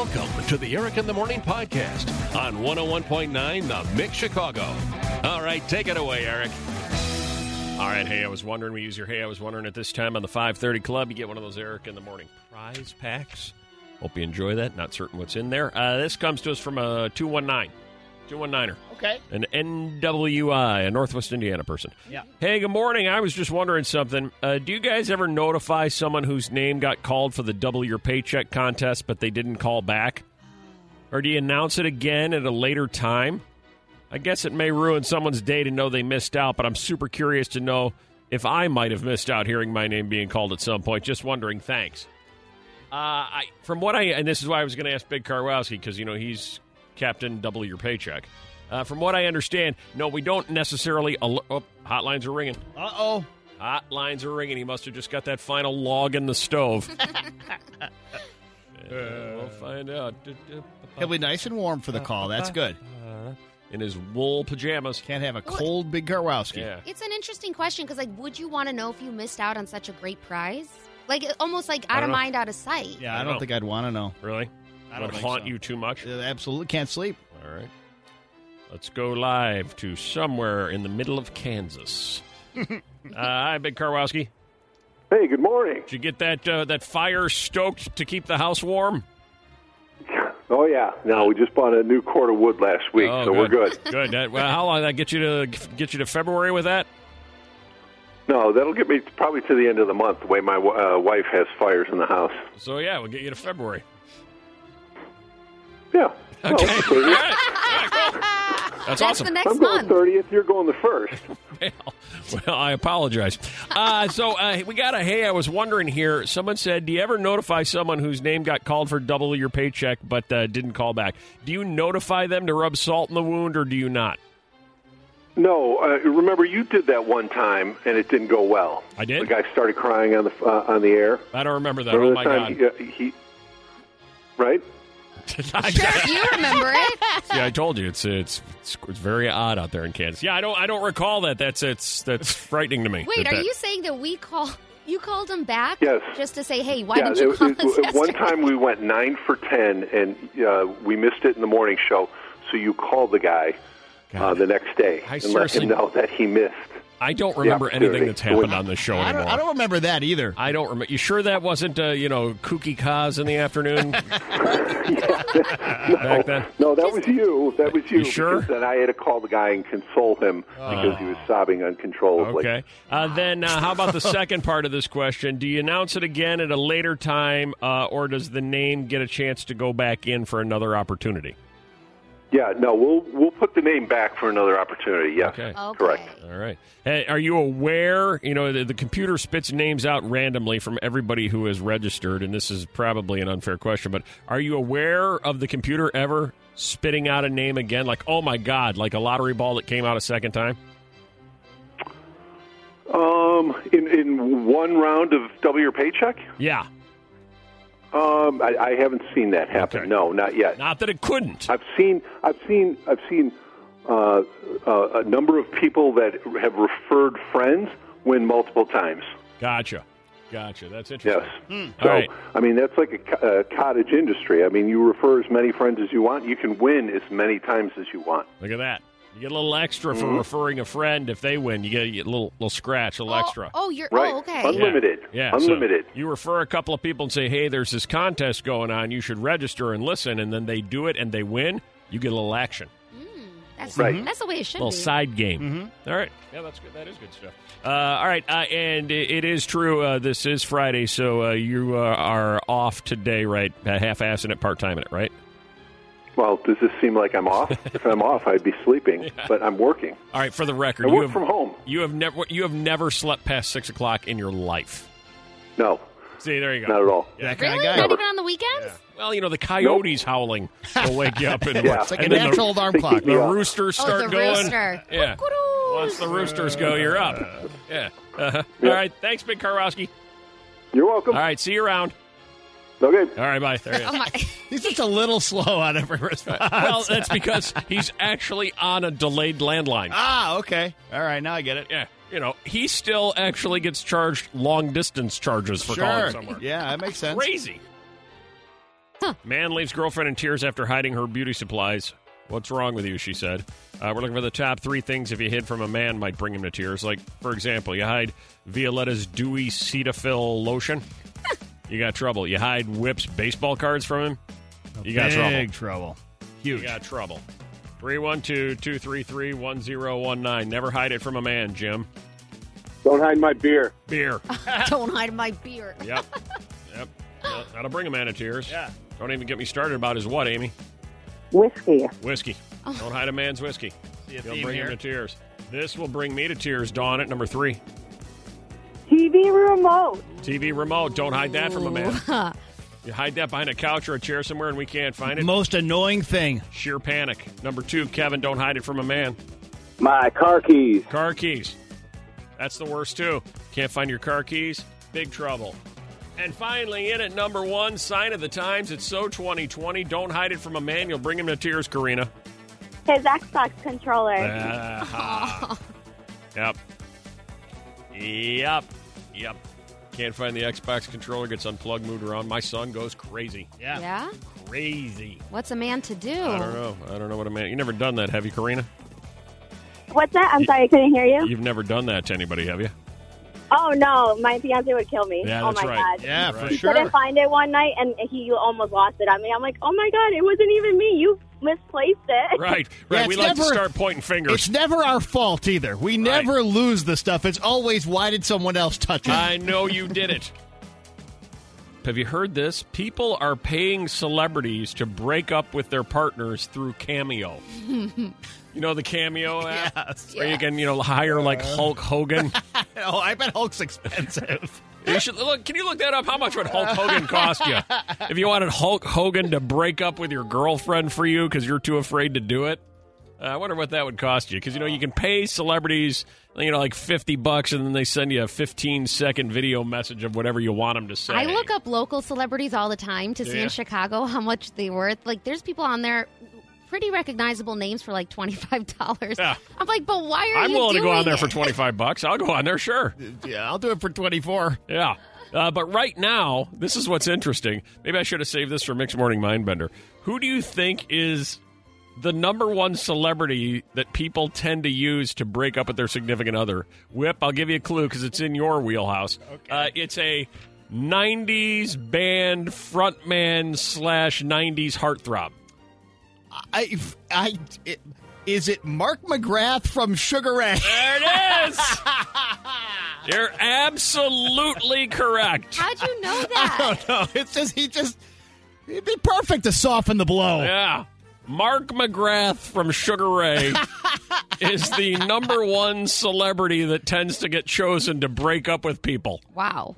Welcome to the Eric in the Morning podcast on 101.9 The Mix Chicago. All right, take it away, Eric. All right, hey, I was wondering, we use your hey, I was wondering at this time on the 530 Club, you get one of those Eric in the Morning prize packs. Hope you enjoy that. Not certain what's in there. Uh, this comes to us from a 219. 219er. Okay. An NWI, a Northwest Indiana person. Yeah. Hey, good morning. I was just wondering something. Uh, do you guys ever notify someone whose name got called for the double your paycheck contest, but they didn't call back? Or do you announce it again at a later time? I guess it may ruin someone's day to know they missed out, but I'm super curious to know if I might have missed out hearing my name being called at some point. Just wondering. Thanks. Uh, I, from what I, and this is why I was going to ask Big Karwowski because you know he's captain double your paycheck. Uh, from what I understand, no, we don't necessarily. Al- oh, hotlines are ringing. Uh oh. Hotlines are ringing. He must have just got that final log in the stove. Uh, we'll find out. He'll be nice and warm for the call. That's good. In his wool pajamas. Can't have a cold Big Karwowski. Yeah. It's an interesting question because, like, would you want to know if you missed out on such a great prize? Like, it- almost like out of know. mind, out of sight. Yeah, I I don't don't know. think I'd want to know. Really? I don't Would haunt so. you too much? Uh, Absolutely can't sleep. All right. Let's go live to somewhere in the middle of Kansas. uh, hi, Big Karwowski. Hey, good morning. Did you get that uh, that fire stoked to keep the house warm? Oh yeah, no, we just bought a new cord of wood last week, Oh, so we're good. Good. That, well, how long did that get you to get you to February with that? No, that'll get me probably to the end of the month. The way my uh, wife has fires in the house. So yeah, we'll get you to February. Yeah. Okay. All 30th. right. All right. That's, That's awesome. the next I'm going month. thirtieth. You're going the first. well, well, I apologize. Uh, so uh, we got a hey. I was wondering here. Someone said, "Do you ever notify someone whose name got called for double your paycheck but uh, didn't call back? Do you notify them to rub salt in the wound, or do you not?" No, uh, remember you did that one time and it didn't go well. I did? The guy started crying on the uh, on the air. I don't remember that. Remember oh my god! He, uh, he right? Sure, you remember it. yeah, I told you it's, it's it's it's very odd out there in Kansas. Yeah, I don't I don't recall that. That's it's that's frightening to me. Wait, that are that- you saying that we call you called him back? Yes. Just to say, hey, why yeah, didn't you it- call it- us it- one time we went nine for ten, and uh, we missed it in the morning show. So you called the guy uh, the next day I and let him know that he missed. I don't remember opportunity. anything that's happened on this show I anymore. don't, I don't remember that either. I don't remember. You sure that wasn't uh, you know kooky cause in the afternoon back then? No, that was you. That was you. You sure? Then I had to call the guy and console him because he was sobbing uncontrollably. Okay. Uh, then, uh, how about the second part of this question? Do you announce it again at a later time, uh, or does the name get a chance to go back in for another opportunity? Yeah, no, we'll we'll put the name back for another opportunity. Yes, Okay. Okay. correct. All right. Hey, are you aware? You know, the, the computer spits names out randomly from everybody who is registered, and this is probably an unfair question, but are you aware of the computer ever spitting out a name again? Like, oh my God, like a lottery ball that came out a second time? Um, in in one round of double your paycheck, Yeah. Um, I, I haven't seen that happen. Okay. No, not yet. Not that it couldn't. I've seen I've seen I've seen uh, uh, a number of people that have referred friends win multiple times. Gotcha. Gotcha. That's interesting. Yes. All So right. I mean that's like a, a cottage industry. I mean you refer as many friends as you want. You can win as many times as you want. Look at that. You get a little extra Mm-hmm. for referring a friend. If they win, you get a little little scratch, a little oh, extra. Oh, you're Right. oh, okay. Unlimited. Yeah. so Unlimited. you refer a couple of people and say, "Hey, there's this contest going on. You should register and listen." And then they do it and they win. You get a little action, that's Right. that's the way it should a little be. side game. All right. Yeah, that's good. That is good stuff. Uh, all right, uh, and it, it is true. Uh, this is Friday, so uh, you uh, are off today, right? Uh, half-assing it, part-timing it, right? Well, does this seem like I'm off? if I'm off, I'd be sleeping, but I'm working. All right. For the record, I you work have from home. you have never you have never slept past six o'clock in your life. No, See, there you go. not at all. Yeah. That kind Really? of guy. Not even on the weekends? Well, you know, the coyotes howling will wake you up in the Yeah. morning. It's like a And then the- natural alarm clock. keep me The up. roosters Oh, start the going. rooster. Yeah. Once the roosters go, you're up. Yeah. Uh-huh. Yeah. All right. Thanks, Big Karowski. You're welcome. All right. See you around. Okay. All right. Bye. There he is. Oh. He's just a little slow on every response. well, that's because he's actually on a delayed landline. ah, okay. All right, now I get it. Yeah. You know, he still actually gets charged long distance charges for calling somewhere. Yeah, that makes sense. Crazy. Man leaves girlfriend in tears after hiding her beauty supplies. What's wrong with you? She said. Uh, we're looking for the top three things if you hid from a man might bring him to tears. Like, for example, you hide Violetta's dewy Cetaphil lotion. You got trouble. You hide Whip's baseball cards from him. You got trouble. Big trouble. Huge. You got trouble. 312 233 1019. Never hide it from a man, Jim. Don't hide my beer. Beer. Don't hide my beer. Yep. Yep. Well, That'll bring a man to tears. Yeah. Don't even get me started about his what, Amy? Whiskey. Whiskey. Don't hide a man's whiskey. See a He'll bring here. him to tears. This will bring me to tears, Dawn, at number three. TV remote. TV remote. Don't hide that from a man. You hide that behind a couch or a chair somewhere and we can't find it. Most annoying thing. Sheer panic. Number two, Kevin, don't hide it from a man. My car keys. Car keys. That's the worst, too. Can't find your car keys? Big trouble. And finally, in at number one, sign of the times. It's so 2020. Don't hide it from a man. You'll bring him to tears, Karina. His Xbox controller. Ah, yep. Yep. Yep. Can't find the Xbox controller, gets unplugged, moved around. My son goes crazy. Yeah. Yeah? Crazy. What's a man to do? I don't know. I don't know what a man. You never done that, have you, Karina? What's that? I'm sorry, I couldn't hear you. You've never done that to anybody, have you? Oh no, my fiance would kill me. Yeah, oh that's my right. god. Yeah, Right. for He sure. couldn't find it one night, and he almost lost it on me. I'm like, oh my god, it wasn't even me. You misplaced it. Right. Yeah, Right. we it's like to start pointing fingers. It's never our fault either. We never lose the stuff. It's always why did someone else touch it? I know you did it. Have you heard this? People are paying celebrities to break up with their partners through Cameo. you know the Cameo app? yes. Where you can, you know, hire like Hulk Hogan. Oh, I bet Hulk's expensive. You should look. Can you look that up? How much would Hulk Hogan cost you if you wanted Hulk Hogan to break up with your girlfriend for you because you're too afraid to do it? Uh, I wonder what that would cost you because you know you can pay celebrities, you know, like fifty bucks, and then they send you a fifteen second video message of whatever you want them to say. I look up local celebrities all the time to see Yeah. in Chicago how much they worth. Like, there's people on there, pretty recognizable names for like twenty five dollars. Yeah. I'm like, but why are I'm you willing to go on there for twenty five bucks. I'll go on there, sure. yeah, I'll do it for 24. Yeah. Uh, but right now, this is what's interesting. Maybe I should have saved this for Mixed Morning Mindbender. Who do you think is the number one celebrity that people tend to use to break up with their significant other? Whip, I'll give you a clue because it's in your wheelhouse. Okay. Uh, it's a 90s band frontman slash 90s heartthrob. I, I, it, is it Mark McGrath from Sugar Ray? There it is! You're absolutely correct. How'd you know that? I don't know. It's just he just it'd be perfect to soften the blow. Yeah. Mark McGrath from Sugar Ray is the number one celebrity that tends to get chosen to break up with people. wow.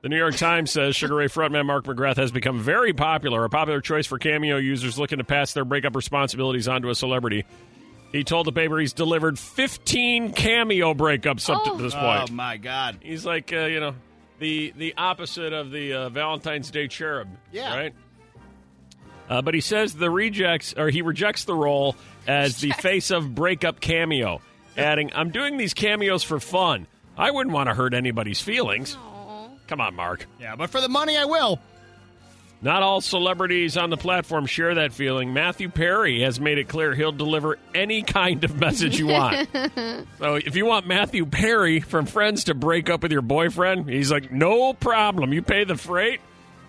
The New York Times says Sugar Ray frontman Mark McGrath has become very popular, a popular choice for Cameo users looking to pass their breakup responsibilities onto a celebrity. He told the paper he's delivered 15 Cameo breakups up Oh. to this point. Oh my God! He's like, uh, you know, the the opposite of the uh, Valentine's Day cherub. Yeah. Right. Uh, but he says the rejects or he rejects the role as the face of breakup cameo, adding, "I'm doing these cameos for fun. I wouldn't want to hurt anybody's feelings." Come on, Mark. Yeah, but for the money, I will. Not all celebrities on the platform share that feeling. Matthew Perry has made it clear he'll deliver any kind of message you want. so if you want Matthew Perry from Friends to break up with your boyfriend, he's like, no problem. You pay the freight.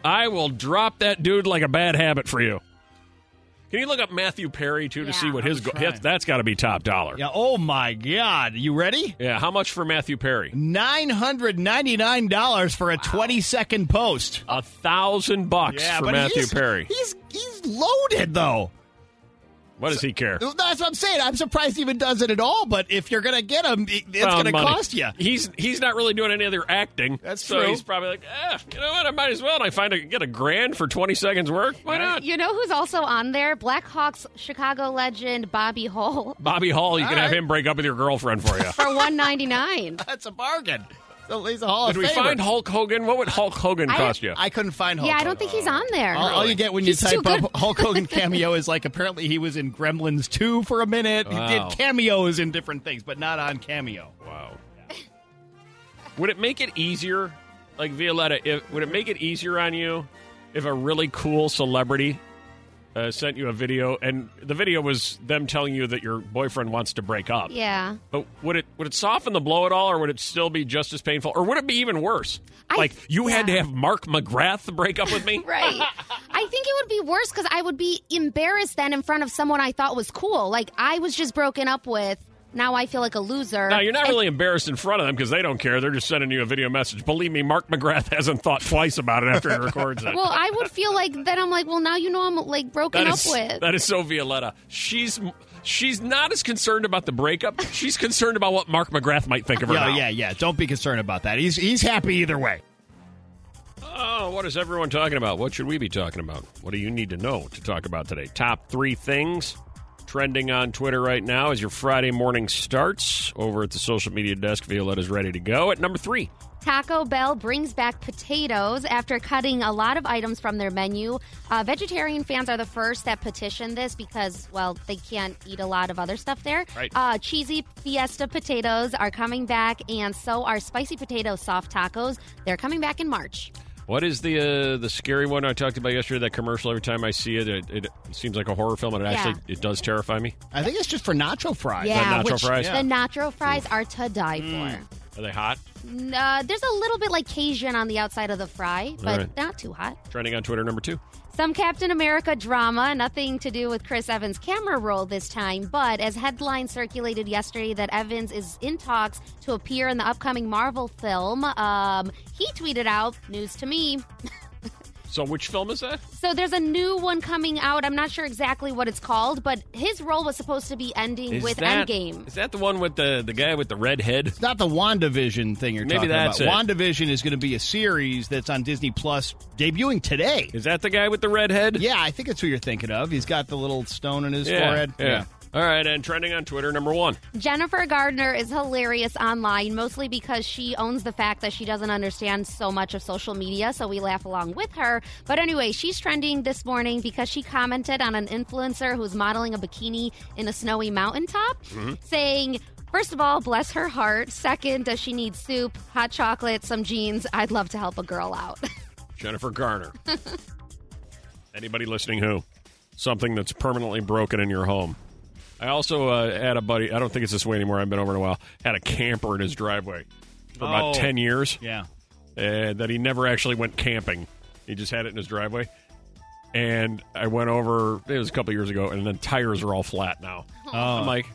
I will drop that dude like a bad habit for you. Can you look up Matthew Perry too to Yeah. see what his I'm go- trying. that's, that's got to be top dollar. Yeah. Oh my God! You ready? Yeah, how much for Matthew Perry? Nine hundred ninety nine dollars for a twenty second post. A thousand bucks for Matthew he's- Perry. He's he's loaded though. What does he care? That's what I'm saying. I'm surprised he even does it at all. But if you're gonna get him, it's Well, gonna money. cost you. He's he's not really doing any other acting. That's so true. he's probably like, eh, you know what? I might as well. And I find a, get a grand for twenty seconds work. Why not? You know who's also on there? Blackhawks Chicago legend Bobby Hull Bobby Hull, you All can have him break up with your girlfriend for you. for one ninety nine. That's a bargain. So he's a Hall Did of we Famer. find Hulk Hogan? What would Hulk Hogan I- cost you? I couldn't find Hulk. Yeah, I don't think he's on there. All, all you get when you He's too type up. Hulk Hogan cameo is like apparently he was in Gremlins 2 for a minute. He Wow. did cameos in different things, but not on cameo. wow. Would it make it easier, like Violetta? If, would it make it easier on you if a really cool celebrity uh, sent you a video and the video was them telling you that your boyfriend wants to break up. Yeah. But would it would it soften the blow at all, or would it still be just as painful, or would it be even worse? I- like you had to have Mark McGrath break up with me. Right. I think it would be worse because I would be embarrassed then in front of someone I thought was cool. Like I was just broken up with. Now I feel like a loser. Now you're not And- really embarrassed in front of them because they don't care. They're just sending you a video message. Believe me, Mark McGrath hasn't thought twice about it after he records it. Well, I would feel like then I'm like, well, now you know I'm like broken That up is with. that is so Violetta. She's she's not as concerned about the breakup. She's concerned about what Mark McGrath might think of her. Yeah, now. yeah, yeah. Don't be concerned about that. He's he's happy either way. Oh, what is everyone talking about? What should we be talking about? What do you need to know to talk about today? Top three things trending on Twitter right now as your Friday morning starts. Over at the social media desk, Violetta's ready to go. At number three, Taco Bell brings back potatoes after cutting a lot of items from their menu. Uh, vegetarian fans are the first that petition this because, well, they can't eat a lot of other stuff there. Right. Uh, cheesy Fiesta potatoes are coming back, and so are spicy potato soft tacos. They're coming back in March. What is the uh, the scary one I talked about yesterday? That commercial. Every time I see it, it, it seems like a horror film, and it Yeah. actually it does terrify me. I think it's just for nacho fries. Yeah, nacho which fries? the nacho fries are to die Mm. for. Are they hot? Uh, there's a little bit like Cajun on the outside of the fry, but right. not too hot. Trending on Twitter. Number two. Some Captain America drama, nothing to do with Chris Evans' camera role this time, but as headlines circulated yesterday that Evans is in talks to appear in the upcoming Marvel film, um, he tweeted out, news to me. So which film is that? So there's a new one coming out. I'm not sure exactly what it's called, but his role was supposed to be ending Is with that, Endgame. Is that the one with the the guy with the red head? It's not the WandaVision thing you're Maybe talking that's about. it. WandaVision is going to be a series that's on Disney Plus debuting today. Is that the guy with the red head? Yeah, I think it's who you're thinking of. He's got the little stone in his yeah, forehead. yeah. All right, and trending on Twitter. Number one. Jennifer Garner is hilarious online, mostly because she owns the fact that she doesn't understand so much of social media, so we laugh along with her. But anyway, she's trending this morning because she commented on an influencer who's modeling a bikini in a snowy mountaintop, mm-hmm. saying, First of all, bless her heart. Second, does she need soup, hot chocolate, some jeans? I'd love to help a girl out. Jennifer Garner. Anybody listening who? Something that's permanently broken in your home. I also uh, had a buddy, I don't think it's this way anymore, I've been over in a while, had a camper in his driveway for about Oh. 10 years Yeah. uh, that he never actually went camping. He just had it in his driveway. And I went over, it was a couple years ago, and the tires are all flat now. I'm like,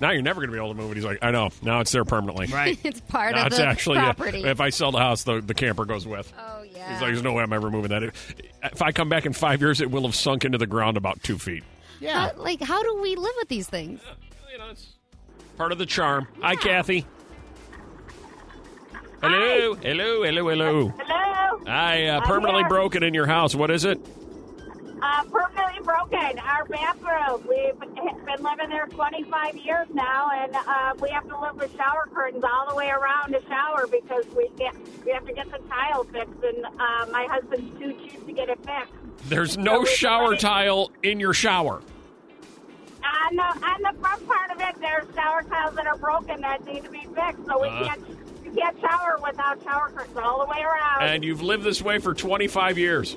now you're never going to be able to move it. He's like, I know. Now it's there permanently. Right. it's part Now of it's the actually, yeah, property. if I sell the house, the, the camper goes with. oh, yeah. He's like, there's no way I'm ever moving that. If I come back in five years, it will have sunk into the ground about two feet. Yeah. How- like, how do we live with these things? You know, it's part of the charm. Hi, Kathy. Hello, hello, hello, hello. Hello. Hi, uh, I'm permanently here. broken in your house. What is it? Uh, permanently broken. Our bathroom. We've been living there 25 years now, and uh, we have to live with shower curtains all the way around the shower because we can't. We have to get the tile fixed, and uh, my husband's too cheap to get it fixed. There's no we- shower tile in your shower. On the, on the front part of it, there's shower tiles that are broken that need to be fixed, so we Uh. can't. We can't shower without shower curtains all the way around. And you've lived this way for 25 years.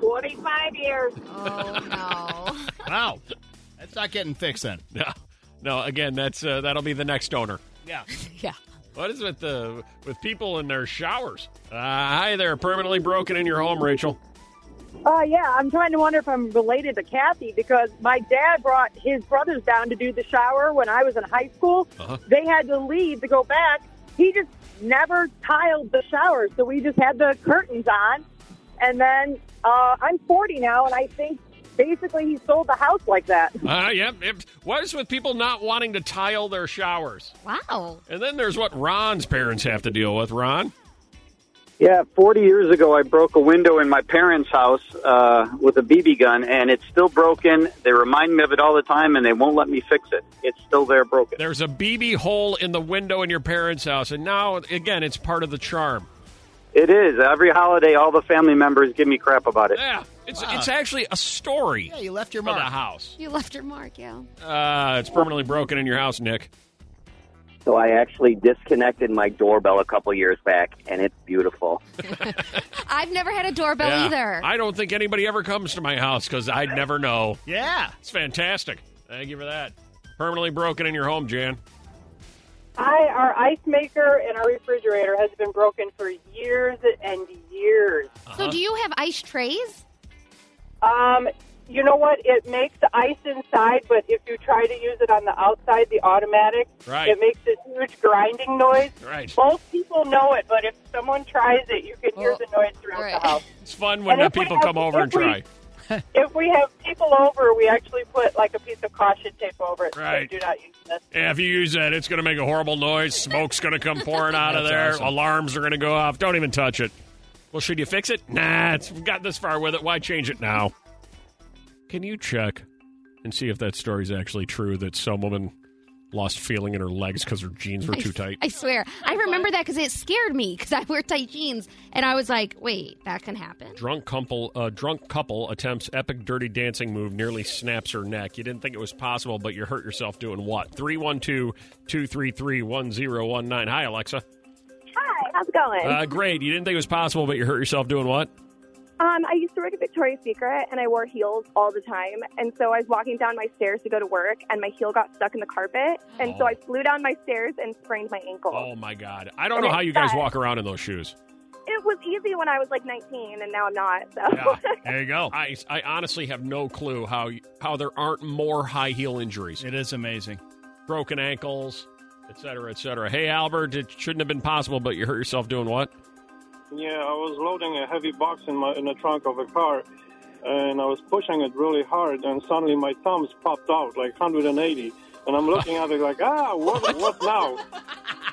25 years. Oh, no. Wow. That's not getting fixed then. No, no. Again, that's uh, that'll be the next owner. Yeah. yeah. What is with the with people in their showers? Uh, hi there, permanently broken in your home, Rachel. Uh, yeah, I'm trying to wonder if I'm related to Kathy because my dad brought his brothers down to do the shower when I was in high school. Uh-huh. They had to leave to go back. He just never tiled the shower, so we just had the curtains on. And then uh, I'm 40 now, and I think basically he sold the house like that. Uh, yep, yep. What is with people not wanting to tile their showers? Wow. And then there's what Ron's parents have to deal with. Ron, Yeah, 40 years ago, I broke a window in my parents' house uh, with a BB gun, and it's still broken. They remind me of it all the time, and they won't let me fix it. It's still there broken. there's a BB hole in the window in your parents' house, and now again, it's part of the charm. It is. Every holiday, all the family members give me crap about it. Yeah, it's it's actually a story Yeah, you left your for the mark. house. You left your mark, yeah. Uh, it's permanently broken in your house, Nick. So I actually disconnected my doorbell a couple years back, and it's beautiful. I've never had a doorbell Yeah. either. I don't think anybody ever comes to my house because I'd never know. Yeah. It's fantastic. Thank you for that. Permanently broken in your home, Jan. Hi, our ice maker and our refrigerator has been broken for years and years. So do you have ice trays? Um, you know what? It makes the ice inside, but if you try to use it on the outside, the automatic, Right. it makes this huge grinding noise. Right. Most people know it, but if someone tries it, you can hear Oh, the noise throughout right. the house. It's fun when the people have- come over and if we- try. If we have people over, we actually put like a piece of caution tape over it. Right. So do not use this. Yeah, if you use that, it's going to make a horrible noise. Smoke's going to come pouring out of there. awesome. Alarms are going to go off. Don't even touch it. Well, should you fix it? Nah, it's we've got this far with it. Why change it now? Can you check and see if that story's actually true that some woman lost feeling in her legs because her jeans were I- too tight? I swear. I remember that because it scared me because I wear tight jeans. And I was like, wait, that can happen? Drunk couple, uh, drunk couple attempts epic dirty dancing move, nearly snaps her neck. You didn't think it was possible, but you hurt yourself doing what? 312 233 1019. Hi, Alexa. Hi, how's it going? Uh, great. You didn't think it was possible, but you hurt yourself doing what? Um, I used to work at Victoria's Secret, and I wore heels all the time. And so I was walking down my stairs to go to work, and my heel got stuck in the carpet. And so Oh. I flew down my stairs and sprained my ankle. Oh, my God. I don't And know how you guys cut. walk around in those shoes. It was easy when I was like 19, and now I'm not. So Yeah, there you go. I, I honestly have no clue how how there aren't more high heel injuries, It is amazing. broken ankles, et cetera, et cetera. Hey, Albert, it shouldn't have been possible, but you hurt yourself doing what? Yeah, I was loading a heavy box in my in the trunk of a car, and I was pushing it really hard, and suddenly my thumbs popped out like 180, and I'm looking at it like, ah, what what now?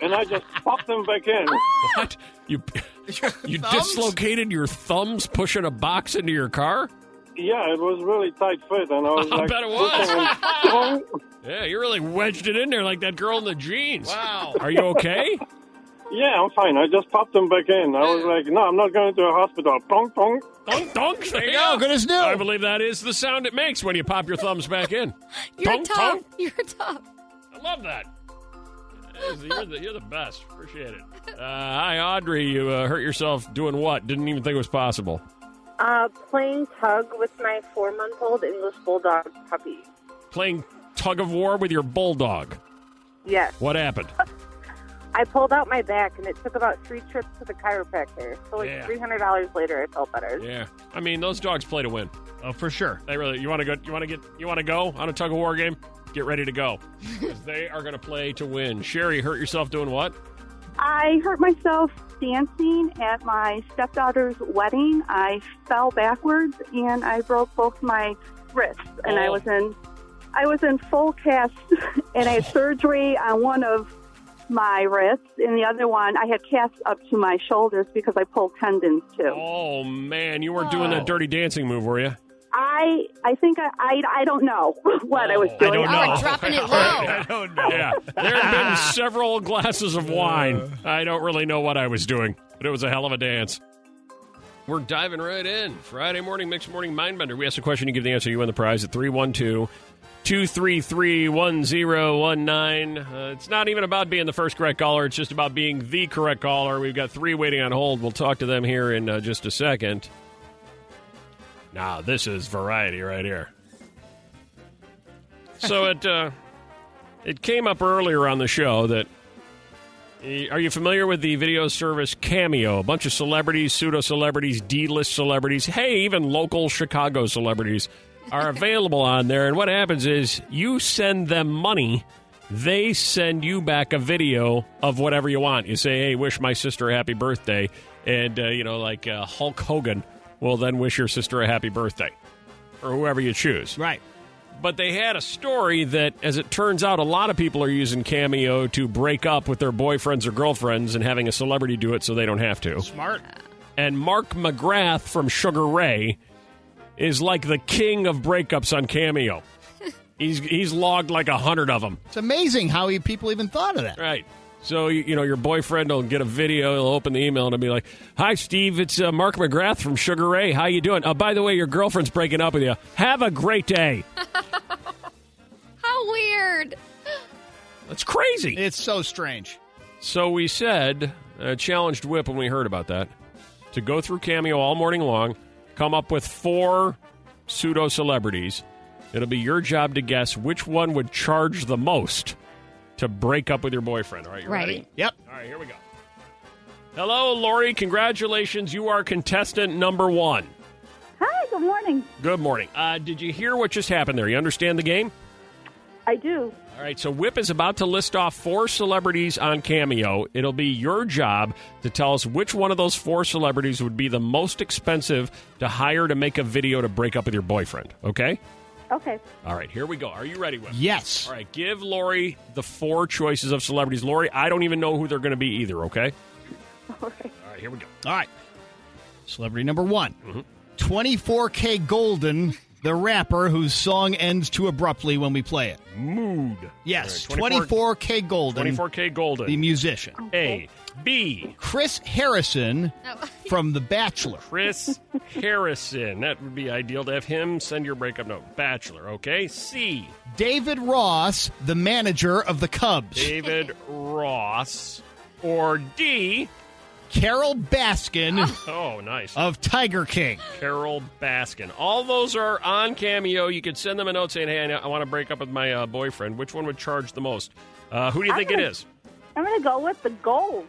And I just popped them back in. What? You you thumbs? dislocated your thumbs pushing a box into your car? Yeah, it was really tight fit, and I was I like, bet it was. Yeah, you really wedged it in there like that girl in the jeans. Wow. Are you okay? Yeah, I'm fine. I just popped them back in. I was like, no, I'm not going to a hospital. Dong, dong. Donk, donk. There you go. Good as new. I believe that is the sound it makes when you pop your thumbs back in. You're Tonk, tough. tonk. You're tough. I love that. You're the, you're the best. Appreciate it. Uh, hi, Audrey. You uh, hurt yourself doing what? Didn't even think it was possible. Uh, playing tug with my four month old English Bulldog puppy. Playing tug of war with your bulldog. Yes. What happened? I pulled out my back and it took about three trips to the chiropractor. So, like, Yeah. $300 later, I felt better. Yeah, I mean those dogs play to win. Oh, for sure. They really. You want to go? You want to get? You want to go on a tug of war game? Get ready to go. 'Cause they are going to play to win. Sherry, hurt yourself doing what? I hurt myself dancing at my stepdaughter's wedding. I fell backwards and I broke both my wrists. And I Oh. was in, I was in full cast, and I had surgery on one of my wrists, and the other one I had casts up to my shoulders because I pulled tendons too. Oh man, you weren't doing that oh. dirty dancing move, were you? I, I think I, I, I don't know what I was doing. I doing. don't know. Oh, dropping it low. I don't know. Yeah, there have been several glasses of wine. I don't really know what I was doing, but it was a hell of a dance. We're diving right in. Friday morning, mixed morning mindbender. We ask a question, you give the answer, you win the prize at 312 233 1019. Uh, It's not even about being the first correct caller, it's just about being the correct caller. We've got three waiting on hold. We'll talk to them here in uh, just a second. Now, this is variety right here. So it uh, it came up earlier on the show that are you familiar with the video service Cameo? A bunch of celebrities, pseudo celebrities, D list celebrities, hey, even local Chicago celebrities are available on there. And what happens is you send them money, they send you back a video of whatever you want. You say, hey, wish my sister a happy birthday. And, uh, you know, like uh, Hulk Hogan will then wish your sister a happy birthday or whoever you choose. Right. But they had a story that, as it turns out, a lot of people are using Cameo to break up with their boyfriends or girlfriends and having a celebrity do it so they don't have to. Smart. And Mark McGrath from Sugar Ray is like the king of breakups on Cameo. he's he's logged like a hundred of them. It's amazing how he, people even thought of that. Right. So you you know your boyfriend will get a video. He'll open the email and it'll be like, "Hi, Steve. It's uh, Mark McGrath from Sugar Ray. How you doing? Oh, by the way, your girlfriend's breaking up with you. Have a great day." How weird. That's crazy. It's so strange. So we said, uh, challenged Whip when we heard about that, to go through Cameo all morning long, come up with four pseudo celebrities. It'll be your job to guess which one would charge the most to break up with your boyfriend. All right, you Right. ready? Yep. All right, here we go. Hello, Lori. Congratulations. You are contestant number one. Hi, good morning. Good morning. Uh, did you hear what just happened there? You understand the game? I do. All right, so Whip is about to list off four celebrities on Cameo. It'll be your job to tell us which one of those four celebrities would be the most expensive to hire to make a video to break up with your boyfriend. Okay? Okay. All right, here we go. Are you ready, Whip? Yes. All right, give Lori the four choices of celebrities. Lori, I don't even know who they're going to be either, okay? All right. All right, here we go. All right. Celebrity number one Mm-hmm. 24kGoldn, the rapper whose song ends too abruptly when we play it. Mood. Yes, All right, 24kGoldn, 24K Golden. the musician. A. B. Chris Harrison Oh. from The Bachelor. Chris Harrison. That would be ideal to have him send your breakup note. Bachelor, okay? C. David Ross, the manager of the Cubs. David Ross. Or D. Carole Baskin Oh, nice. of Tiger King. Carole Baskin. All those are on Cameo. You could send them a note saying, hey, I, I want to break up with my uh, boyfriend. Which one would charge the most? Uh, who do you I'm think gonna- it is? I'm going to go with the gold.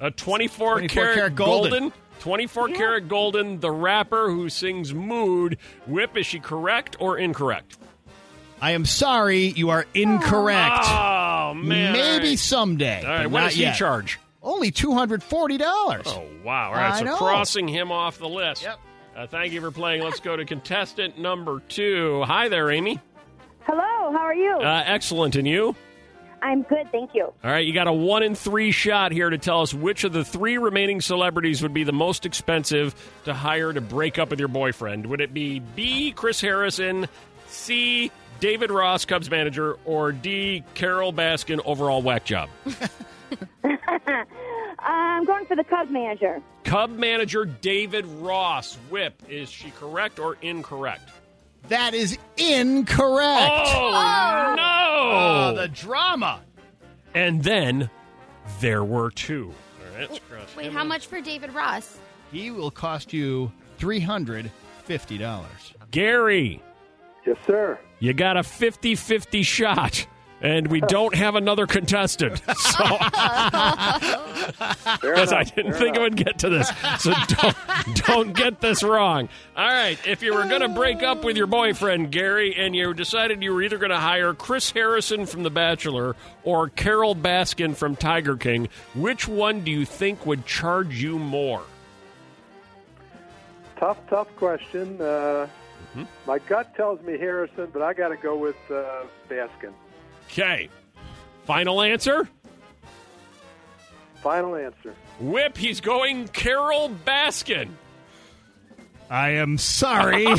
A 24, 24 karat, karat golden. golden. 24 karat golden, the rapper who sings Mood. Whip, is she correct or incorrect? I am sorry, you are incorrect. Oh, man. Maybe someday. All right but what not does he yet. charge? Only $240. Oh, wow. All right, I so know. crossing him off the list. Yep. Uh, thank you for playing. Let's go to contestant number two. Hi there, Amy. Hello, how are you? Uh, excellent. And you? I'm good, thank you. All right, you got a one in three shot here to tell us which of the three remaining celebrities would be the most expensive to hire to break up with your boyfriend. Would it be B, Chris Harrison, C, David Ross, Cubs manager, or D, Carole Baskin, overall whack job? I'm going for the Cub manager. Cub manager David Ross. Whip, is she correct or incorrect? That is incorrect. Oh, oh. no! Oh, the drama. And then there were two. All right, let's cross Wait, him how much for David Ross? He will cost you $350. Gary, Yes, sir. you got a 50 50 shot. And we don't have another contestant. So, because I didn't think it would get to this. So don't, don't get this wrong. All right. If you were going to break up with your boyfriend, Gary, and you decided you were either going to hire Chris Harrison from The Bachelor or Carole Baskin from Tiger King, which one do you think would charge you more? Tough, tough question. Uh, Mm-hmm. My gut tells me Harrison, but I got to go with uh, Baskin. Okay. Final answer? Final answer. Whip, he's going Carole Baskin. I am sorry.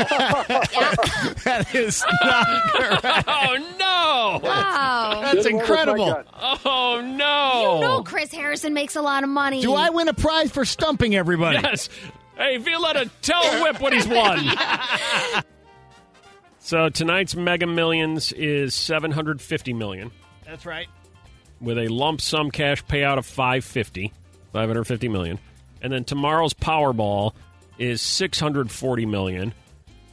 Oh, no! that is not correct. Oh, no! Wow. That's Should've went with my incredible. Oh, no! You know Chris Harrison makes a lot of money. Do I win a prize for stumping everybody? Yes. Hey, Violetta, tell Whip what he's won. So tonight's Mega Millions is seven hundred fifty million, That's right. with a lump sum cash payout of 550, 550 million, and then tomorrow's Powerball is six hundred forty million,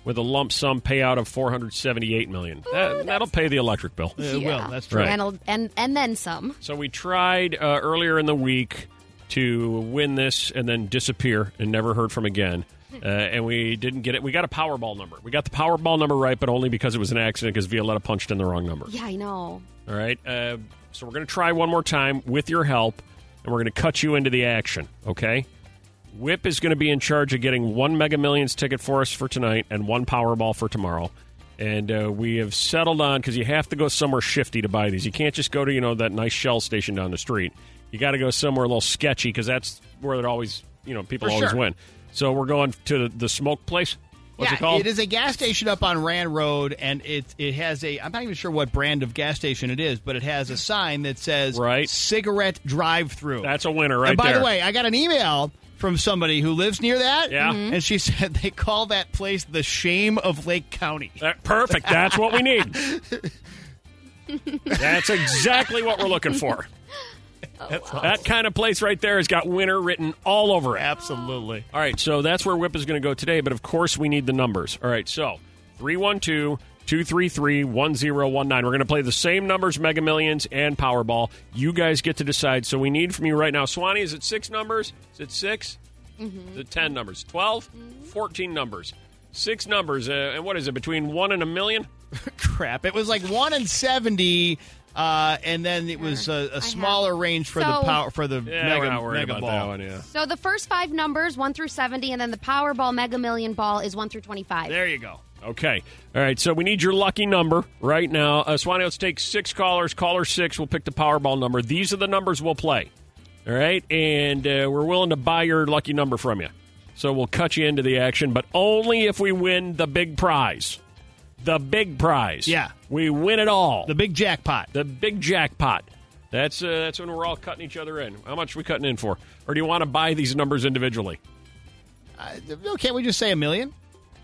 with a lump sum payout of four hundred seventy-eight million. That, that'll pay the electric bill. It Yeah. will. That's true. Right. And, and and then some. So we tried uh, earlier in the week to win this and then disappear and never heard from again. Uh, and we didn't get it. We got a Powerball number. We got the Powerball number right, but only because it was an accident because Violetta punched in the wrong number. Yeah, I know. All right. Uh, so we're going to try one more time with your help, and we're going to cut you into the action. Okay. Whip is going to be in charge of getting one Mega Millions ticket for us for tonight and one Powerball for tomorrow. And uh, we have settled on because you have to go somewhere shifty to buy these. You can't just go to you know that nice Shell station down the street. You got to go somewhere a little sketchy because that's where it always you know people For always sure. win. So we're going to the, smoke place. What's yeah, it called? it is a gas station up on Rand Road, and it it has a. I'm not even sure what brand of gas station it is, but it has a sign that says Right. cigarette drive-through. That's a winner right and by there. the way, I got an email from somebody who lives near that. Yeah. Mm-hmm. Mhm. and she said they call that place the shame of Lake County. That- perfect. That's what we need. That's exactly what we're looking for. That kind of place right there has got winner written all over it. Absolutely. All right, so that's where Whip is going to go today, but of course we need the numbers. All right, so 312 233 1019. We're going to play the same numbers, Mega Millions and Powerball. You guys get to decide. So we need from you right now. Swanee, is it six numbers? Is it 6 Is it 10 numbers? 12? 14 numbers. Six numbers. Uh, and what is it, between one and a million? Crap. It was like 1 in 70. Uh, and then it was a, a smaller range for the So- power for the Yeah, mega, we're not worried mega about ball. that one, yeah. So the first five numbers, 1 through 70, and then the Powerball Mega Million Ball is 1 through 25. There you go. Okay. All right. So we need your lucky number right now. Uh, Swanee, let's take six callers. Caller six. We'll pick the Powerball number. These are the numbers we'll play. All right. And uh, we're willing to buy your lucky number from you. So we'll cut you into the action, but only if we win the big prize. The big prize. Yeah. We win it all. The big jackpot. The big jackpot. That's uh, that's when we're all cutting each other in. How much are we cutting in for? Or do you want to buy these numbers individually? Uh, can't we just say a million?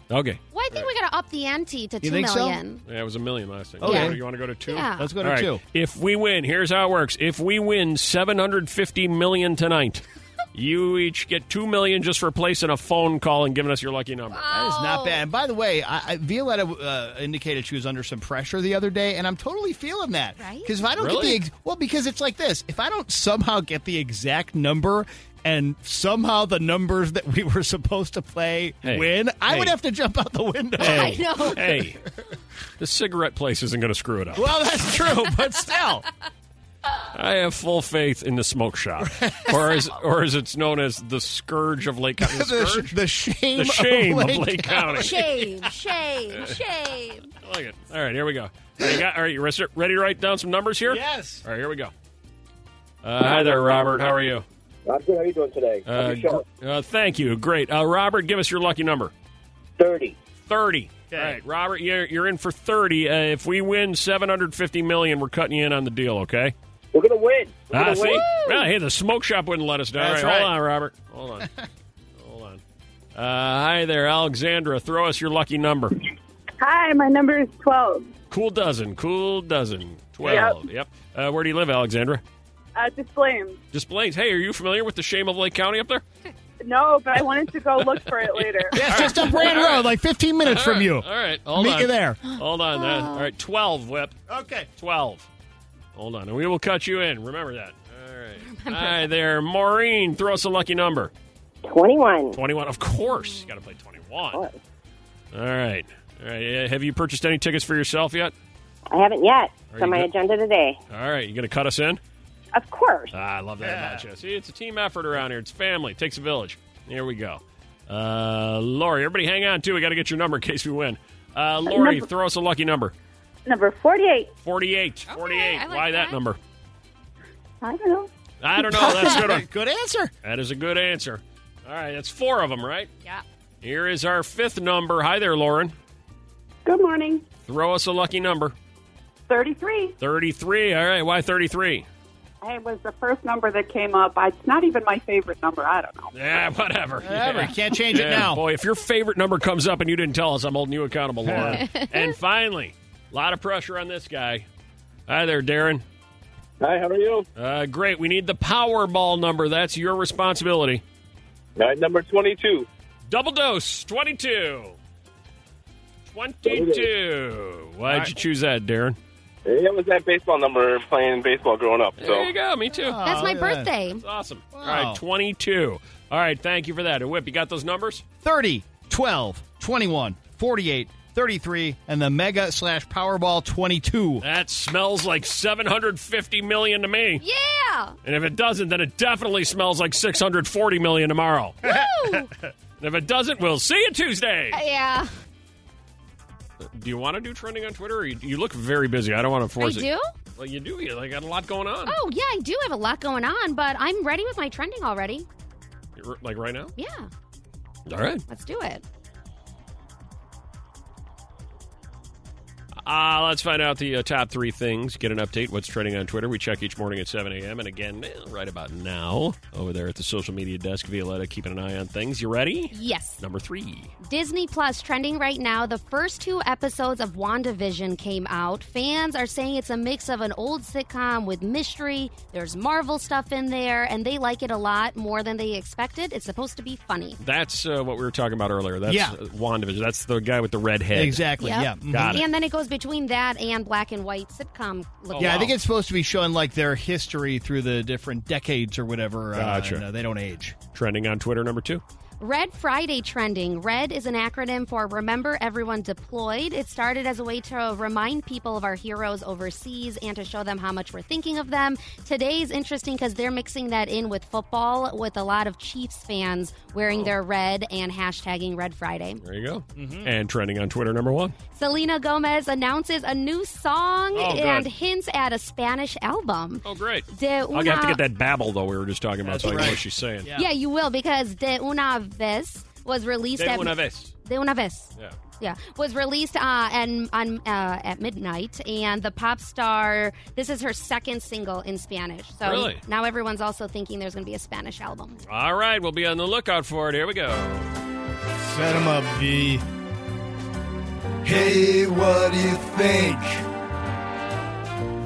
Okay. Well, I think we got to up the ante to You two think so? Yeah, it was a million last time. Okay. So You want to go to two? Yeah. Let's go to All right. two. If we win, here's how it works. If we win 750 million tonight, you each get two million just for placing a phone call and giving us your lucky number. That is not bad. And by the way, I, I, Violetta uh, indicated she was under some pressure the other day, and I'm totally feeling that. Right? Because if I don't Really? get the ex- well, because it's like this: if I don't somehow get the exact number. And somehow the numbers that we were supposed to play Hey. win, I would have to jump out the window. Hey, I know. hey, the cigarette place isn't going to screw it up. Well, that's true, but still. I have full faith in the smoke shop, or as or as it's known as the scourge of Lake County. The the, scourge? the shame, The shame of of Lake, Lake County. County. Shame, shame, shame. I like it. All right, here we go. All right, you got, all right, you ready ready to write down some numbers here? Yes. All right, here we go. Uh, hi there, Robert. How are you? I'm good. How are you doing today? Uh, Happy gr- uh, thank you. Great. Uh, Robert, give us your lucky number. 30. 30. All right, Robert, you're, you're in for 30. Uh, if we win 750 million, we're cutting you in on the deal, okay? We're going to win. We're Ah, see? win. Well, hey, the smoke shop wouldn't let us down. That's All right, right. hold on, Robert. Hold on. hold on. Uh, hi there, Alexandra. Throw us your lucky number. Hi, my number is 12. Cool dozen. Cool dozen. 12. Yep. Uh, where do you live, Alexandra? Uh, display 'em. Just Blaze. Hey, are you familiar with the shame of Lake County up there? No, but I wanted to go look for it later. Yeah, it's just up Rand Road, like 15 minutes from you. All right. Hold Meet on. you there. Hold on. Uh, all right. 12, Whip. Okay. 12. Hold on. And we will cut you in. Remember that. All right. Hi there, Maureen. Throw us a lucky number. 21. 21. Of course. You got to play 21. All right. All right. Have you purchased any tickets for yourself yet? I haven't yet. Are It's on my good? agenda today. All right. You going to cut us in? Of course. Ah, I love that about you. See, it's a team effort around here. It's family. It takes a village. Here we go. Uh, Lori, everybody hang on, too. We got to get your number in case we win. Uh, Lori, Number- throw us a lucky number. Number 48. 48. 48. Like Why that that. number? I don't know. I don't know. That's a good one. Good answer. That is a good answer. All right, that's four of them, right? Yeah. Here is our fifth number. Hi there, Lauren. Good morning. Throw us a lucky number. 33. 33. All right, why 33? It was the first number that came up. It's not even my favorite number. I don't know. Yeah, whatever. Whatever. Yeah. You can't change it now. Boy, if your favorite number comes up and you didn't tell us, I'm holding you accountable, Lauren. and finally, a lot of pressure on this guy. Hi there, Darren. Hi, how are you? Uh, great. We need the Powerball number. That's your responsibility. Night number 22. Double dose, 22. 22. Why'd you choose that, Darren? It was that baseball number playing baseball growing up. So There you go. Me too. That's my look at that. birthday. That's awesome. All Wow. right, 22. All right, thank you for that. And Whip, you got those numbers? 30, 12, 21, 48, 33, and the Mega slash Powerball 22. That smells like 750 million to me. Yeah. And if it doesn't, then it definitely smells like 640 million tomorrow. Woo. And if it doesn't, we'll see you Tuesday. Uh, yeah. Do you want to do trending on Twitter? Or you, you look very busy. I don't want to I force it. You do? Well, you do. You like, got a lot going on. Oh, yeah, I do have a lot going on, but I'm ready with my trending already. You're- Like right now? Yeah. All right. Let's do it. Uh, let's find out the uh, top three things. Get an update. What's trending on Twitter? We check each morning at 7 a.m. And again, eh, right about now, over there at the social media desk, Violetta, keeping an eye on things. You ready? Yes. Number three. Disney Plus trending right now. The first two episodes of WandaVision came out. Fans are saying it's a mix of an old sitcom with mystery. There's Marvel stuff in there, and they like it a lot more than they expected. It's supposed to be funny. That's uh, what we were talking about earlier. That's Yeah. uh, WandaVision. That's the guy with the red head. Exactly. Yep. Yeah. Got it. And then it goes between that and black and white sitcom. Look yeah, I think it's supposed to be showing like their history through the different decades or whatever. Gotcha. Uh, and, uh, they don't age. Trending on Twitter, number two. Red Friday trending. RED is an acronym for Remember Everyone Deployed. It started as a way to remind people of our heroes overseas and to show them how much we're thinking of them. Today's interesting because they're mixing that in with football with a lot of Chiefs fans wearing oh. their red and hashtagging Red Friday. There you go. Mm-hmm. And trending on Twitter, number one. Selena Gomez announces a new song Oh, and hints at a Spanish album. Oh, great. De I'll have to get that Babbel, though, we were just talking about, so I know what she's saying. Yeah. you will because De Una Vez was released De at una vez. De Una Vez. Yeah. Yeah, was released uh, and on uh, at midnight, and the pop star. This is her second single in Spanish. So Really? now everyone's also thinking there's going to be a Spanish album. All right, we'll be on the lookout for it. Here we go. Set them up, V. Hey, what do you think?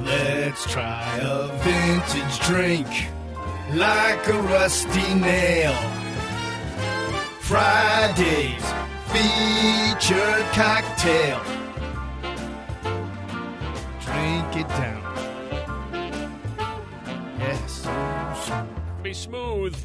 Let's try a vintage drink like a rusty nail. Friday's featured cocktail. Drink it down. Yes. Be smooth.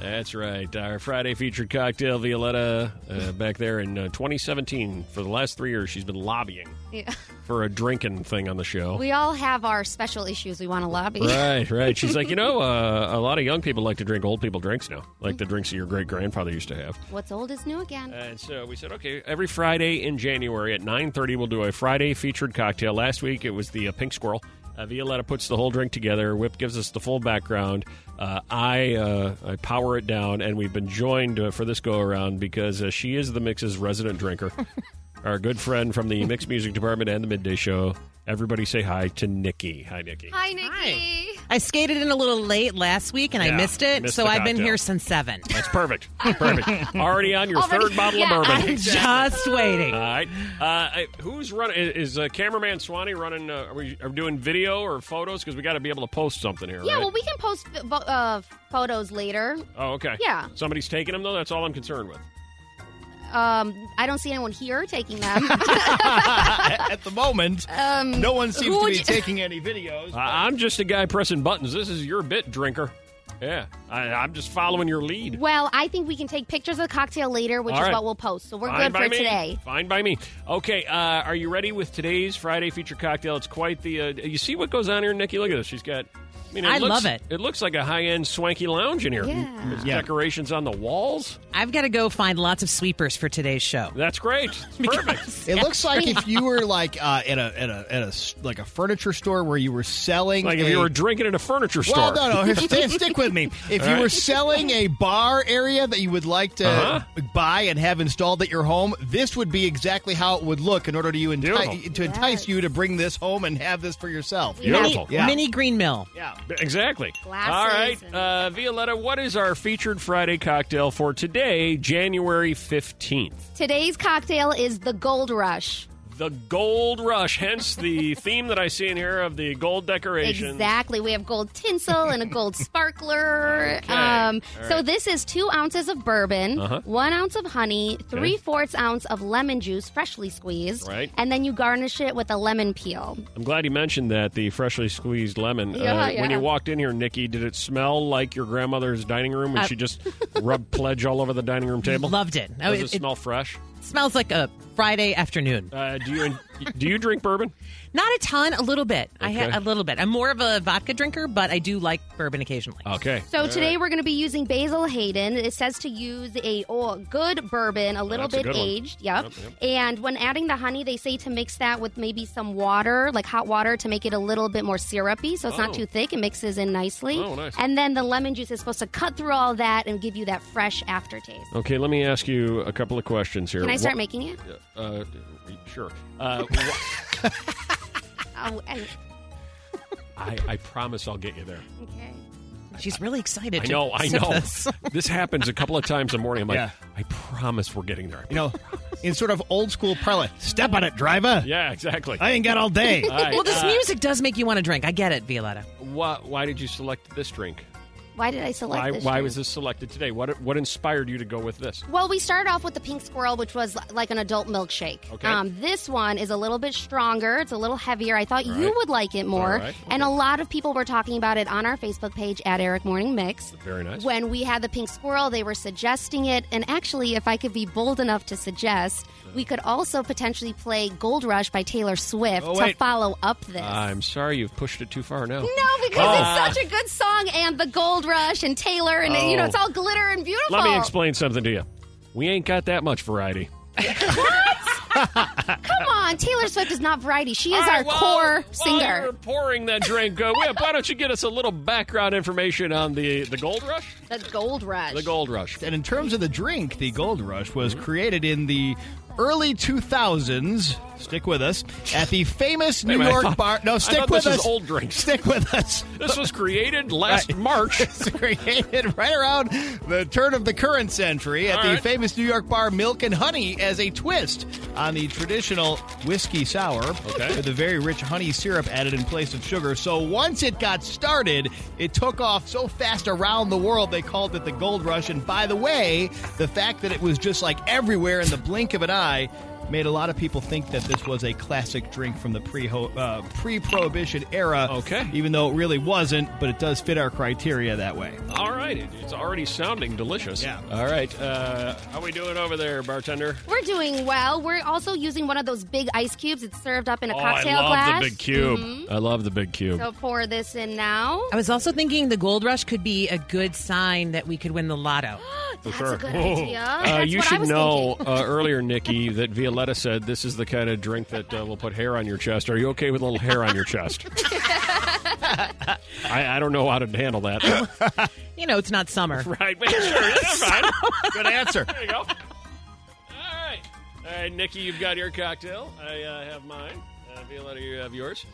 That's right. Our Friday featured cocktail, Violetta, uh, back there in uh, 2017. For the last three years, she's been lobbying Yeah. For a drinking thing on the show. We all have our special issues we want to lobby. Right, right. She's like, you know, uh, a lot of young people like to drink old people drinks now, like the drinks that your great grandfather used to have. What's old is new again. And so we said, okay, every Friday in January at 9.30, we'll do a Friday featured cocktail. Last week, it was the uh, Pink Squirrel. Uh, Violetta puts the whole drink together. Whip gives us the full background. Uh, I uh, I power it down, and we've been joined uh, for this go around because uh, she is the Mix's resident drinker. Our good friend from the mixed Music Department and the Midday Show. Everybody say hi to Nikki. Hi, Nikki. Hi, Nikki. I skated in a little late last week and I Yeah, missed it, missed so the I've been cocktail. here since seven. That's perfect. Perfect. Already on your Already- third bottle yeah, of bourbon. I'm just waiting. All right. Uh, who's running? Is uh, cameraman Swanee running? Uh, are we are we doing video or photos? Because we got to be able to post something here. Yeah, right? well, we can post vo- uh, photos later. Oh, okay. Yeah. Somebody's taking them though. That's all I'm concerned with. Um, I don't see anyone here taking them. At the moment, um, no one seems to be you- taking any videos. I I'm just a guy pressing buttons. This is your bit, drinker. Yeah, I, I'm just following your lead. Well, I think we can take pictures of the cocktail later, which All is right. what we'll post. So we're Fine good by for me. today. Fine by me. Okay, uh, are you ready with today's Friday feature cocktail? It's quite the. Uh, you see what goes on here, Nikki? Look at this. She's got. I mean, it I looks, love it. It looks like a high-end swanky lounge in here. Yeah. There's Yeah. decorations on the walls. I've got to go find lots of sweepers for today's show. That's great. Perfect. It looks like if you were like uh, at a at a at a s- like a furniture store where you were selling Like a, if you were drinking at a furniture store. Well, no, no. Here, stand, stick with me. If All you right. were selling a bar area that you would like to Uh-huh. buy and have installed at your home, this would be exactly how it would look in order to you enti- Beautiful. to entice you to bring this home and have this for yourself. Beautiful. Yeah. Mini green mill. Yeah. Exactly. Glasses All right, uh, Violetta, what is our featured Friday cocktail for today, January 15th? Today's cocktail is the Gold Rush. The Gold Rush, hence the theme that I see in here of the gold decoration. Exactly. We have gold tinsel and a gold sparkler. Okay. Um, All So this is two ounces of bourbon, Uh-huh. one ounce of honey, three fourths ounce of lemon juice, freshly squeezed, Right. and then you garnish it with a lemon peel. I'm glad you mentioned that, the freshly squeezed lemon. Yeah, uh, When you walked in here, Nikki, did it smell like your grandmother's dining room when Uh, she just rubbed pledge all over the dining room table? Loved it. Oh, Does it- it, it- smell fresh? Smells like a Friday afternoon. Uh, do you do you drink bourbon? Not a ton, a little bit. I Okay. ha- a little bit. I'm more of a vodka drinker, but I do like bourbon occasionally. Okay. So All today right. we're going to be using Basil Hayden. It says to use a oh, good bourbon, a little That's bit good one. aged. Yep. Yep, yep. And when adding the honey, they say to mix that with maybe some water, like hot water, to make it a little bit more syrupy, so it's Oh. not too thick. It mixes in nicely. Oh, nice. And then the lemon juice is supposed to cut through all that and give you that fresh aftertaste. Okay, let me ask you a couple of questions here. Can I start Wha- making it? Uh, sure. Uh, Uh, wha- Oh, and- I, I promise I'll get you there. okay. She's really excited. I to know, I sip know. This. this happens a couple of times in the morning. I'm like, Yeah. I promise we're getting there. You know, in sort of old school parlor, step on it, driver. Yeah, exactly. I ain't got all day. All right, well, this uh, music does make you want to drink. I get it, Violetta. Why, why did you select this drink? Why did I select Why, this? why was this selected today? What what inspired you to go with this? Well, we started off with the pink squirrel, which was like an adult milkshake. Okay. Um, this one is a little bit stronger. It's a little heavier. I thought All you right. would like it more. Right. And a lot of people were talking about it on our Facebook page at Eric Morning Mix. Very nice. When we had the pink squirrel, they were suggesting it. And actually, if I could be bold enough to suggest, we could also potentially play Gold Rush by Taylor Swift Oh, to follow up this. I'm sorry you've pushed it too far now. no, because Ah. it's such a good song, and the Gold Rush and Taylor, and you know, Oh. it's all glitter and beautiful. Let me explain something to you. We ain't got that much variety. What? Come on, Taylor Swift is not variety. She is All right, our well, core while singer. you're pouring that drink, uh, Whip, why don't you get us a little background information on the, the Gold Rush? The Gold Rush. The Gold Rush. And in terms of the drink, the Gold Rush was created in the early 2000s. Stick with us at the famous New minute, York thought- bar. No, stick with this us. old drinks. Stick with us. This was created last Right. March. It's created right around the turn of the current century at All the right. famous New York bar Milk and Honey as a twist on the traditional whiskey sour Okay. with a very rich honey syrup added in place of sugar. So once it got started, it took off so fast around the world they called it the Gold Rush. And by the way, the fact that it was just like everywhere in the blink of an eye guy made a lot of people think that this was a classic drink from the pre uh, pre prohibition era. Okay. Even though it really wasn't, but it does fit our criteria that way. All right, it- it's already sounding delicious. Yeah. All right, uh, how we doing over there, bartender? We're doing well. We're also using one of those big ice cubes. It's served up in a oh, cocktail I love glass. the big cube. Mhm. I love the big cube. So pour this in now. I was also thinking the gold rush could be a good sign that we could win the lotto. For That's sure. a good Whoa. idea. Uh, That's you what I should was know uh, earlier, Nikki, that Violetta said this is the kind of drink that uh, will put hair on your chest. Are you okay with a little hair on your chest? I, I don't know how to handle that. You know, it's not summer. right, but sure, that's fine. Good answer. There you go. All right. All right, Nikki, you've got your cocktail. I uh, have mine. Uh, Violetta, you have yours.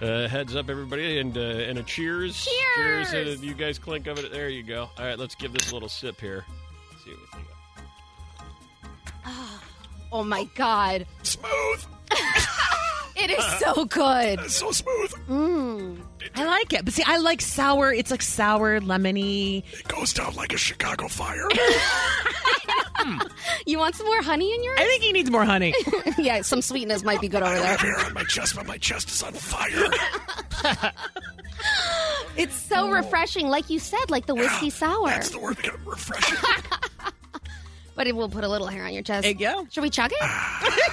Uh, heads up, everybody, and uh, and a cheers. Cheers. Cheers. Uh, you guys clink of it. There you go. All right, let's give this a little sip here. see what we think. Oh my god. Smooth. It is so good. It's so smooth. Mm. I like it. But see, I like sour. It's like sour, lemony. It goes down like a Chicago fire. You want some more honey in yours? I think he needs more honey. yeah, some sweetness might be good over there. hair on my chest, but my chest is on fire. It's so refreshing, like you said, like the whiskey sour. That's the word. Refreshing. But it will put a little hair on your chest. There you go. Should we chug it?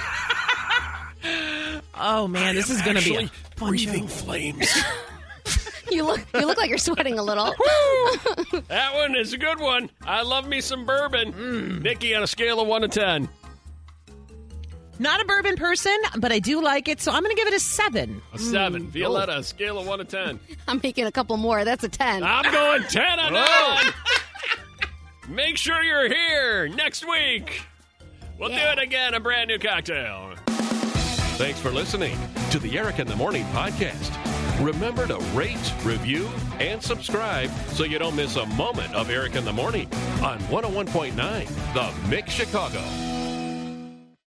Oh man, this is going to be a fun breathing show. flames. you look you look like you're sweating a little. that one is a good one. I love me some bourbon. Mm. Nikki, on a scale of one to ten. Not a bourbon person, but I do like it, so I'm going to give it a seven. A seven. Mm. Violetta, oh. a scale of one to ten. I'm making a couple more. That's a ten. I'm going 10 on that one. Make sure you're here next week. We'll do it again, a brand new cocktail. Thanks for listening to the Eric in the Morning podcast. Remember to rate, review, and subscribe so you don't miss a moment of Eric in the Morning on 101.9 The Mix Chicago.